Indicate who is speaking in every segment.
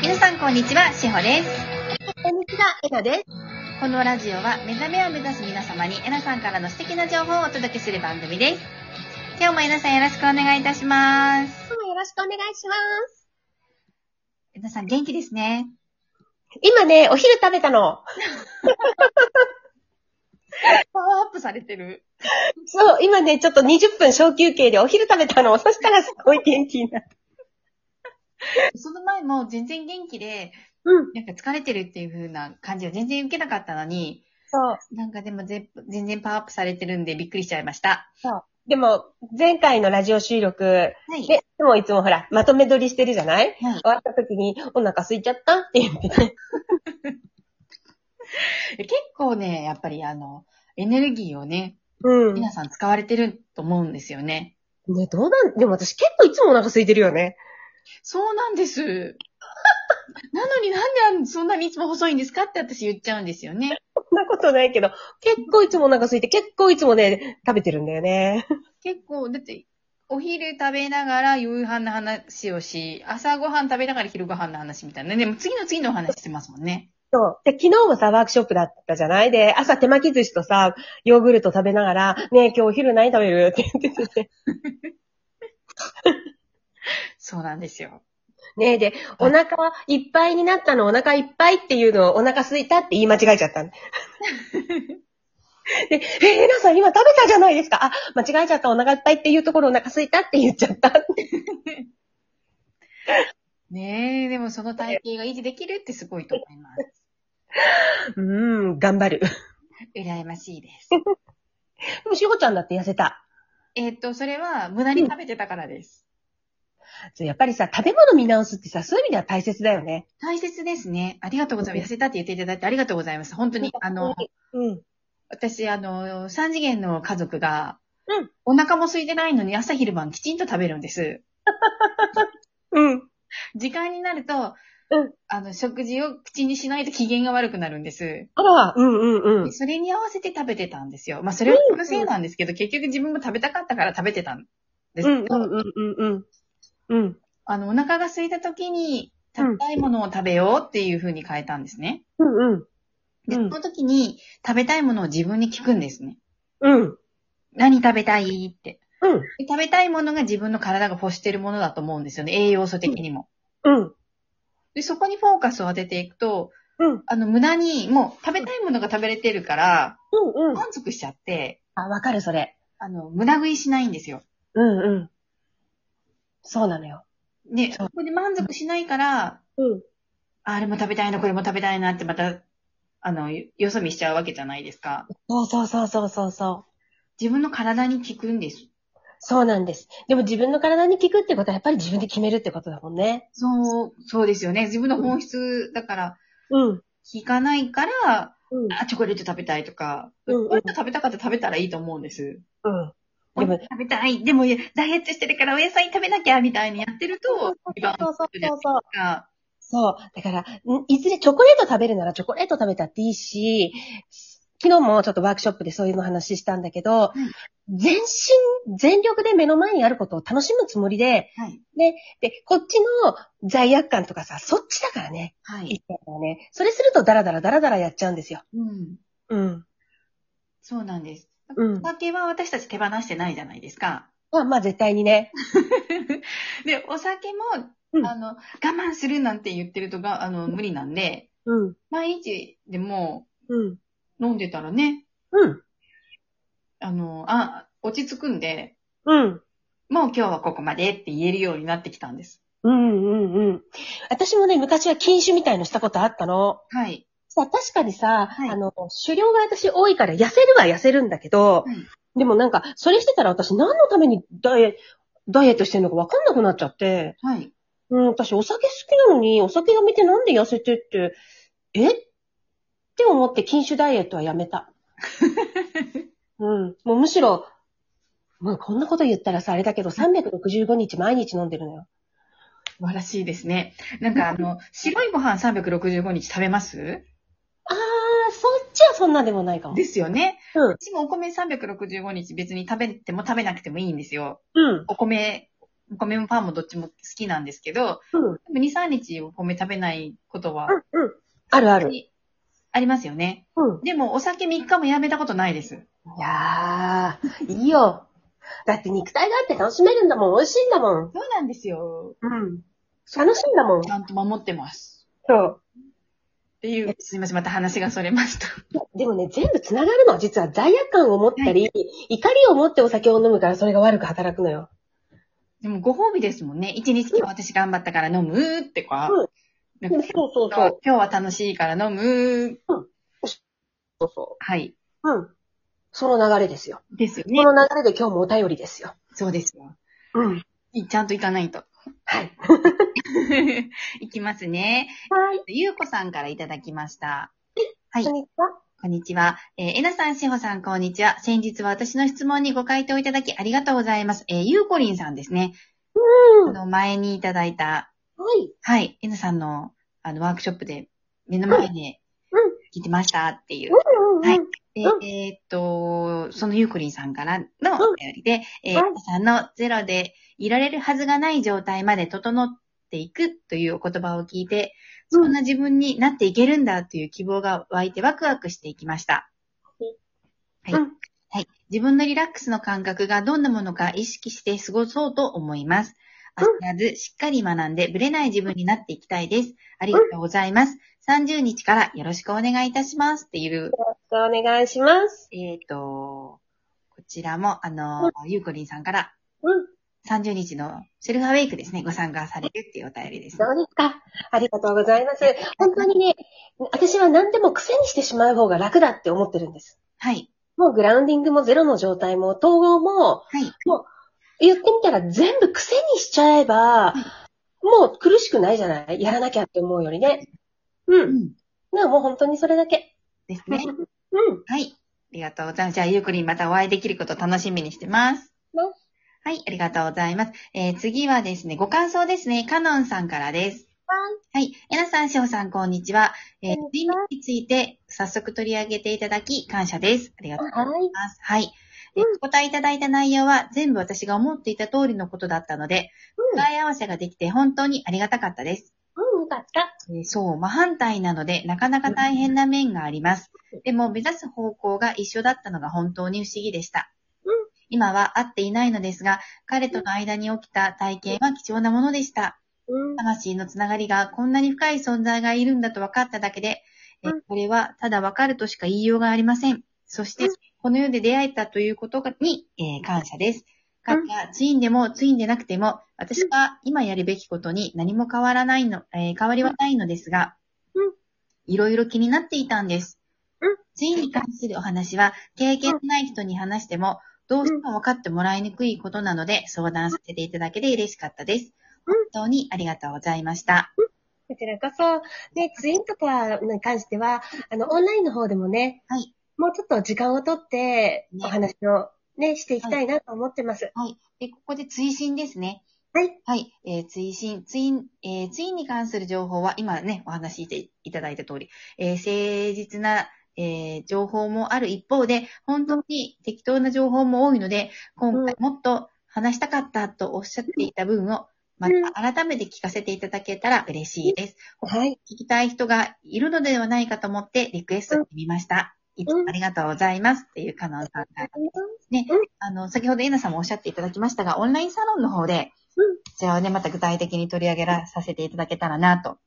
Speaker 1: 皆さんこんにちは、しほです。
Speaker 2: こんにちは、えなです。
Speaker 1: このラジオは目覚めを目指す皆様にえなさんからの素敵な情報をお届けする番組です。今日もえなさんよろしくお願いいたします。
Speaker 2: どうもよろしくお願いします。
Speaker 1: えなさん元気ですね。
Speaker 2: 今ね、お昼食べたの。
Speaker 1: パワーアップされてる。
Speaker 2: そう、今ね、ちょっと20分小休憩でお昼食べたの。そしたらすごい元気になった。
Speaker 1: その前も全然元気で、
Speaker 2: うん。
Speaker 1: なんか疲れてるっていう風な感じを全然受けなかったのに、
Speaker 2: そう。
Speaker 1: なんかでもぜ全然パワーアップされてるんでびっくりしちゃいました。
Speaker 2: でも、前回のラジオ収録、
Speaker 1: はい。
Speaker 2: で、もいつもほら、まとめ撮りしてるじゃない？
Speaker 1: はい
Speaker 2: 終わった時に、お腹空いちゃった？って言ってね。
Speaker 1: 結構ね、やっぱりあの、エネルギーをね、
Speaker 2: うん。ね、
Speaker 1: 皆さん使われてると思うんですよね。
Speaker 2: どうなん、でも私結構いつもお腹空いてるよね。
Speaker 1: そうなんです。なのになんでそんなにいつも細いんですかって私言っちゃうんですよね。
Speaker 2: そんなことないけど、結構いつもお腹空いて、結構いつもね、食べてるんだよね。
Speaker 1: 結構、だって、お昼食べながら夕飯の話をし、朝ごはん食べながら昼ご飯の話みたいなね。でも次の次のお話してますもんね。
Speaker 2: そう。で、昨日もさ、ワークショップだったじゃない？で、朝手巻き寿司とさ、ヨーグルト食べながら、ねえ、今日お昼何食べる？って言ってて、
Speaker 1: そうなんですよ。
Speaker 2: ねえ、で、お腹いっぱいになったの、お腹いっぱいっていうのをお腹空いたって言い間違えちゃったんで。で、えー、えなさん今食べたじゃないですか。あ、間違えちゃった、お腹いっぱいっていうところお腹空いたって言っちゃった。
Speaker 1: ねえ、でもその体型が維持できるってすごいと思います。
Speaker 2: うーん、頑張る。
Speaker 1: 羨ましいです。
Speaker 2: でも、しほちゃんだって痩せた。
Speaker 1: えっと、それは無駄に食べてたからです。
Speaker 2: やっぱりさ、食べ物見直すってさ、そういう意味では大切だよね。
Speaker 1: 大切ですね。ありがとうございます。痩せたって言っていただいてありがとうございます。本当に、あの、
Speaker 2: うん。
Speaker 1: 私、あの、三次元の家族が、
Speaker 2: うん
Speaker 1: お腹も空いてないのに朝昼晩きちんと食べるんです。
Speaker 2: うん。
Speaker 1: 時間になると、
Speaker 2: うん
Speaker 1: あの、食事を口にしないと機嫌が悪くなるんです。
Speaker 2: あら、うんうんうん。
Speaker 1: それに合わせて食べてたんですよ。まあ、それは僕のせいなんですけど、結局自分も食べたかったから食べてたんですけど、
Speaker 2: うんうんうんうんうん。うん。
Speaker 1: あの、お腹が空いた時に、食べたいものを食べようっていう風に変えたんですね。
Speaker 2: うんうん。
Speaker 1: で、
Speaker 2: うん
Speaker 1: その時に食べたいものを自分に聞くんですね。
Speaker 2: うん。
Speaker 1: 何食べたいって。
Speaker 2: うん。
Speaker 1: で食べたいものが自分の体が欲してるものだと思うんですよね。栄養素的にも。
Speaker 2: うん。
Speaker 1: で、そこにフォーカスを当てていくと、
Speaker 2: うん。
Speaker 1: あの、無駄に、もう食べたいものが食べれてるから、
Speaker 2: うん。うん。
Speaker 1: 満足しちゃって、
Speaker 2: あ、わかる、それ。
Speaker 1: あの、無駄食いしないんですよ。
Speaker 2: うんうん。そうなのよ。
Speaker 1: で、
Speaker 2: そ
Speaker 1: こで満足しないから、
Speaker 2: うん。
Speaker 1: ああれも食べたいな、これも食べたいなってまた、あの、よよそ見しちゃうわけじゃないですか。
Speaker 2: そうそうそうそうそうそう。
Speaker 1: 自分の体に効くんです。
Speaker 2: そうなんです。でも自分の体に効くってことはやっぱり自分で決めるってことだもんね。
Speaker 1: そう、そうですよね。自分の本質だから、
Speaker 2: うん。
Speaker 1: 効かないから、
Speaker 2: うん。
Speaker 1: あ、チョコレート食べたいとか、チ
Speaker 2: うんうん
Speaker 1: 食べたかったら食べたらいいと思うんです。
Speaker 2: うん。でも、
Speaker 1: 食べたい。でも、ダイエットしてるからお野菜食べなきゃ、みたいにやってると、リバウンドするじゃないですか。
Speaker 2: そう。だから、んいずれチョコレート食べるならチョコレート食べたっていいし、昨日もちょっとワークショップでそういうの話したんだけど、全身、全力で目の前にあることを楽しむつもりで、
Speaker 1: はい。
Speaker 2: で、こっちの罪悪感とかさ、そっちだからね。
Speaker 1: はい
Speaker 2: ね。それするとダラダラダラダラやっちゃうんですよ。
Speaker 1: うん。
Speaker 2: うん。
Speaker 1: そうなんです。
Speaker 2: うん
Speaker 1: お酒は私たち手放してないじゃないですか。
Speaker 2: まあまあ絶対にね。
Speaker 1: で、お酒も、
Speaker 2: うん
Speaker 1: あの、我慢するなんて言ってるとが、あの、無理なんで、
Speaker 2: うん。
Speaker 1: 毎日でも
Speaker 2: うん。
Speaker 1: 飲んでたらね、
Speaker 2: うん。
Speaker 1: あの、あ、落ち着くんで、
Speaker 2: うん。
Speaker 1: もう今日はここまでって言えるようになってきたんです。
Speaker 2: うんうんうん。私もね、昔は禁酒みたいのしたことあったの。
Speaker 1: はい。
Speaker 2: さ、確かにさ、
Speaker 1: はい
Speaker 2: あの、狩猟が私多いから痩せるは痩せるんだけど、
Speaker 1: はい
Speaker 2: でもなんか、それしてたら私何のためにダイエダイエットしてんのかわかんなくなっちゃって、
Speaker 1: はい。
Speaker 2: うん、私お酒好きなのに、お酒やめてなんで痩せてって、え？って思って禁酒ダイエットはやめた。うん。もうむしろ、もうこんなこと言ったらさ、あれだけど、365日毎日飲んでるのよ。
Speaker 1: 素晴らしいですね。なんかあの、白いご飯365日食べます？
Speaker 2: そんなでもないかも。
Speaker 1: ですよね。
Speaker 2: うん
Speaker 1: うちもお米365日別に食べても食べなくてもいいんですよ。
Speaker 2: うん。
Speaker 1: お米お米もパンもどっちも好きなんですけど、
Speaker 2: うん。
Speaker 1: でも2、3日お米食べないことは、
Speaker 2: うん。うん。あるある。
Speaker 1: ありますよね。
Speaker 2: うん。
Speaker 1: でも、お酒3日もやめたことないです。
Speaker 2: いやー、いいよ。だって肉体があって楽しめるんだもん。美味しいんだもん。
Speaker 1: そうなんですよ。
Speaker 2: うん。楽しいんだもん
Speaker 1: ち。ゃんと守ってます。
Speaker 2: そう。
Speaker 1: っていう、すいません、また話がそれました。
Speaker 2: でもね、全部繋がるの。実は罪悪感を持ったり、怒りを持ってお酒を飲むからそれが悪く働くのよ。
Speaker 1: でも、ご褒美ですもんね。一日今日私頑張ったから飲むってか。
Speaker 2: うんそうそうそう。
Speaker 1: 今日は楽しいから飲む。
Speaker 2: そうそ
Speaker 1: はい。
Speaker 2: う。うん。その流れですよ。
Speaker 1: ですよね
Speaker 2: こ。の流れで今日もお便りですよ。
Speaker 1: そうですよ。
Speaker 2: うん。
Speaker 1: ちゃんと行かないと。
Speaker 2: はい。
Speaker 1: いきますね。
Speaker 2: はい。
Speaker 1: ゆうこさんからいただきました。はい
Speaker 2: こん。にちは。
Speaker 1: こんにちは。えーえなさん、しほさん、こんにちは。先日は私の質問にご回答いただきありがとうございます。えーゆうこりんさんですね。
Speaker 2: うん。は
Speaker 1: あの、前にいただいた、
Speaker 2: い。
Speaker 1: はい、えなさんの、あの、ワークショップで、目の前で
Speaker 2: うん、
Speaker 1: 聞いてましたっていう。
Speaker 2: うんうんうん。
Speaker 1: はいで
Speaker 2: うん
Speaker 1: えーっと、そのゆうこりんさんからのお便りで、えー
Speaker 2: はい
Speaker 1: 皆さんのゼロでいられるはずがない状態まで整っていくというお言葉を聞いて、そんな自分になっていけるんだという希望が湧いてワクワクしていきました。はい。
Speaker 2: うん
Speaker 1: はい。自分のリラックスの感覚がどんなものか意識して過ごそうと思います。
Speaker 2: うん
Speaker 1: 焦らずしっかり学んでブレない自分になっていきたいです。ありがとうございます。30日からよろしくお願いいたしますっていう
Speaker 2: よろしくお願いします。
Speaker 1: えっ、と、こちらも、あの、ゆうこりんさんから
Speaker 2: うん。
Speaker 1: 30日のセルフアウェイクですね、ご参加されるっていうお便りです。
Speaker 2: そうですか。ありがとうございます。本当にね、私は何でも癖にしてしまう方が楽だって思ってるんです。
Speaker 1: はい。
Speaker 2: もうグラウンディングもゼロの状態も統合も、
Speaker 1: はい。
Speaker 2: 言ってみたら全部癖にしちゃえば、もう苦しくないじゃない？やらなきゃって思うよりね。う。
Speaker 1: うんん。
Speaker 2: なもう本当にそれだけ。
Speaker 1: ですね。
Speaker 2: うん。
Speaker 1: はい。ありがとうございます。じゃあ、ゆうこりんまたお会いできることを楽しみにしてます。
Speaker 2: ね
Speaker 1: はい、ありがとうございます。えー次はですね、ご感想ですね、カノンさんからです。はい。えなさん、しほさん、こんにちは。えー、
Speaker 2: こん
Speaker 1: 人類について早速取り上げていただき、感謝です。ありがとうござい
Speaker 2: はい。
Speaker 1: ます。はい。え
Speaker 2: うん
Speaker 1: お答えいただいた内容は全部私が思っていた通りのことだったので、
Speaker 2: うん。
Speaker 1: 答え合わせができて本当にありがたかったです。
Speaker 2: うん、よかった。
Speaker 1: えーそう、真反対なので、なかなか大変な面があります。でも、目指す方向が一緒だったのが本当に不思議でした。
Speaker 2: うん
Speaker 1: 今は会っていないのですが、彼との間に起きた体験は貴重なものでした。
Speaker 2: うん。
Speaker 1: 魂のつながりがこんなに深い存在がいるんだと分かっただけで、え
Speaker 2: うん
Speaker 1: これはただ分かるとしか言いようがありません。そして
Speaker 2: うん、
Speaker 1: この世で出会えたということに、えー感謝です。
Speaker 2: うん
Speaker 1: 彼がツインでもツインでなくても、私が今やるべきことに何も変わらないの、えー変わりはないのですが
Speaker 2: うん、
Speaker 1: いろいろ気になっていたんです
Speaker 2: うん。
Speaker 1: ツインに関するお話は、経験のない人に話しても、どうしても分かってもらいにくいことなので、相談させていただけで嬉しかったです。
Speaker 2: うん
Speaker 1: 本当にありがとうございました。
Speaker 2: こちらこそ、ね、ツインとかに関しては、あの、オンラインの方でもね、
Speaker 1: はい。
Speaker 2: もうちょっと時間をとって、
Speaker 1: ね
Speaker 2: お話をね、していきたいなと思ってます。
Speaker 1: はい。で、ここで追伸ですね。
Speaker 2: はい。
Speaker 1: はい。えー、追伸、ツイン、えー、ツインに関する情報は、今ね、お話しいただいた通り、えー、誠実な、えー、情報もある一方で、本当に適当な情報も多いので、今回もっと話したかったとおっしゃっていた分を、また改めて聞かせていただけたら嬉しいです。
Speaker 2: はい。
Speaker 1: 聞きたい人がいるのではないかと思ってリクエストしてみました。いつもありがとうございます。っていうカノンさんから。ね
Speaker 2: うん、
Speaker 1: あの、先ほどエナさんもおっしゃっていただきましたが、オンラインサロンの方で、
Speaker 2: うん
Speaker 1: こちらをね、また具体的に取り上げらさせていただけたらなと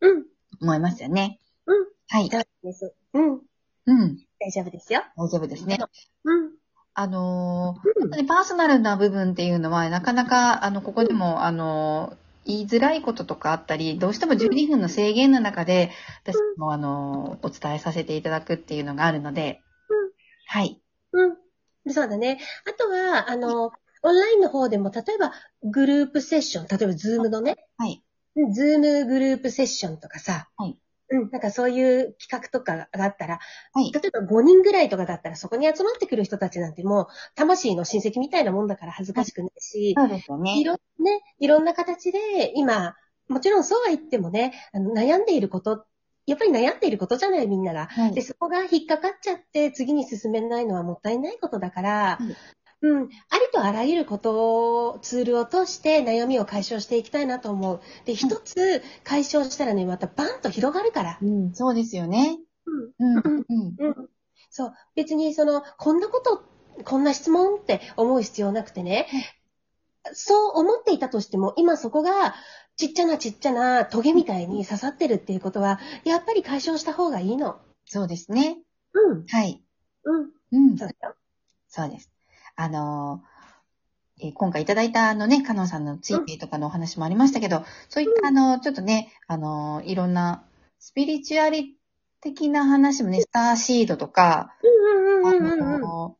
Speaker 2: うん。
Speaker 1: 思いますよね。
Speaker 2: うん。
Speaker 1: はい。
Speaker 2: 大丈夫です。うん。
Speaker 1: うん。
Speaker 2: 大丈夫ですよ。
Speaker 1: 大丈夫ですね。
Speaker 2: うん。
Speaker 1: あのー
Speaker 2: うん
Speaker 1: 本当にパーソナルな部分っていうのは、なかなか、あの、ここでも、あのー言いづらいこととかあったり、どうしても12分の制限の中で、私も、あのーお伝えさせていただくっていうのがあるので、
Speaker 2: うん
Speaker 1: はい。
Speaker 2: うん。そうだね。あとは、あの、オンラインの方でも、例えば、グループセッション、例えば、ズームのね、
Speaker 1: はい。
Speaker 2: うんズームグループセッションとかさ、
Speaker 1: はい
Speaker 2: うん、なんかそういう企画とかがあったら、
Speaker 1: はい。
Speaker 2: 例えば5人ぐらいとかだったら、そこに集まってくる人たちなんてもう、魂の親戚みたいなもんだから恥ずかしくないし、
Speaker 1: そうですよね。
Speaker 2: いろんね、いろんな形で、今、もちろんそうは言ってもね、あの悩んでいること、やっぱり悩んでいることじゃない、みんなが。
Speaker 1: はい
Speaker 2: で、そこが引っかかっちゃって、次に進めないのはもったいないことだから、
Speaker 1: うん
Speaker 2: うん。ありとあらゆることを、ツールを通して悩みを解消していきたいなと思う。で、一つ解消したらね、またバンと広がるから。
Speaker 1: うん、そうですよね。
Speaker 2: うん。
Speaker 1: うん、うん。
Speaker 2: うん。そう。別にその、こんなこと、こんな質問って思う必要なくてね、そう思っていたとしても、今そこが、ちっちゃなちっちゃなトゲみたいに刺さってるっていうことは、やっぱり解消した方がいいの。
Speaker 1: そうですね。
Speaker 2: うん。
Speaker 1: はい。
Speaker 2: うん。
Speaker 1: うん。
Speaker 2: そうだよ。
Speaker 1: そうです。あのーえー今回いただいたあのね、カノンさんのツイッターとかのお話もありましたけど、そういったあの、ちょっとね、あのーいろんなスピリチュアリ的な話もね、スターシードとか、
Speaker 2: うん
Speaker 1: あ。の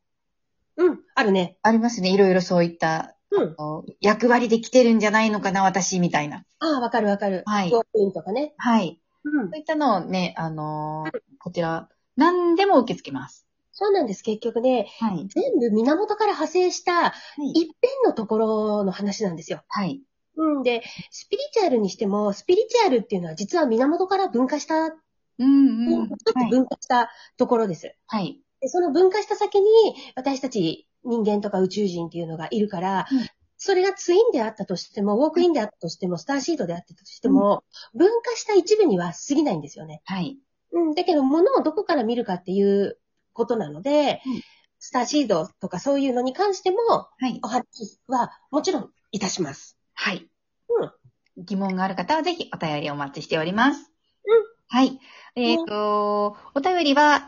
Speaker 2: うん。あるね。
Speaker 1: ーありますね。いろいろそういった、
Speaker 2: うん。
Speaker 1: 役割で来てるんじゃないのかな、私、みたいな。
Speaker 2: ああ、わかるわかる。
Speaker 1: はい
Speaker 2: とかね。
Speaker 1: はい。
Speaker 2: うん
Speaker 1: そういったのをね、あのーこちら、何でも受け付けます。
Speaker 2: そうなんです。結局ね、
Speaker 1: はい。
Speaker 2: 全部源から派生した
Speaker 1: はい。
Speaker 2: 一辺のところの話なんですよ。
Speaker 1: はい。
Speaker 2: うん。で、スピリチュアルにしても、スピリチュアルっていうのは実は源から分化した、ち
Speaker 1: うんうん。
Speaker 2: ょっと分化したところです。
Speaker 1: はい。
Speaker 2: でその分化した先に私たち人間とか宇宙人っていうのがいるから、
Speaker 1: うん
Speaker 2: それがツインであったとしても、ウォークインであったとしても、スターシードであったとしても、分化した一部には過ぎないんですよね。
Speaker 1: はい。
Speaker 2: うん。だけど、物をどこから見るかっていうことなので、
Speaker 1: うん
Speaker 2: スターシードとかそういうのに関しても、
Speaker 1: はい
Speaker 2: お。話はもちろんいたします。
Speaker 1: はい。
Speaker 2: うん
Speaker 1: 疑問がある方はぜひお便りお待ちしております。
Speaker 2: うん
Speaker 1: はい。えっ、と、お便りは、
Speaker 2: は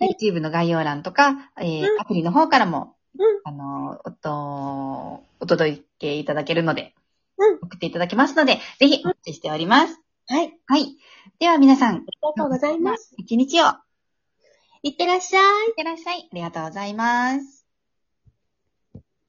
Speaker 2: い
Speaker 1: YouTube の概要欄とか、えー
Speaker 2: うん
Speaker 1: アプリの方からも、
Speaker 2: うん
Speaker 1: あの、おと、お届けいただけるので、
Speaker 2: うん
Speaker 1: 送っていただけますので、ぜひお待ちしております。
Speaker 2: はい。あり
Speaker 1: はい。では皆さん、
Speaker 2: がとうございます。
Speaker 1: 一日をいっ
Speaker 2: てらっしゃい。
Speaker 1: いってらっしゃい。ありがとうございます。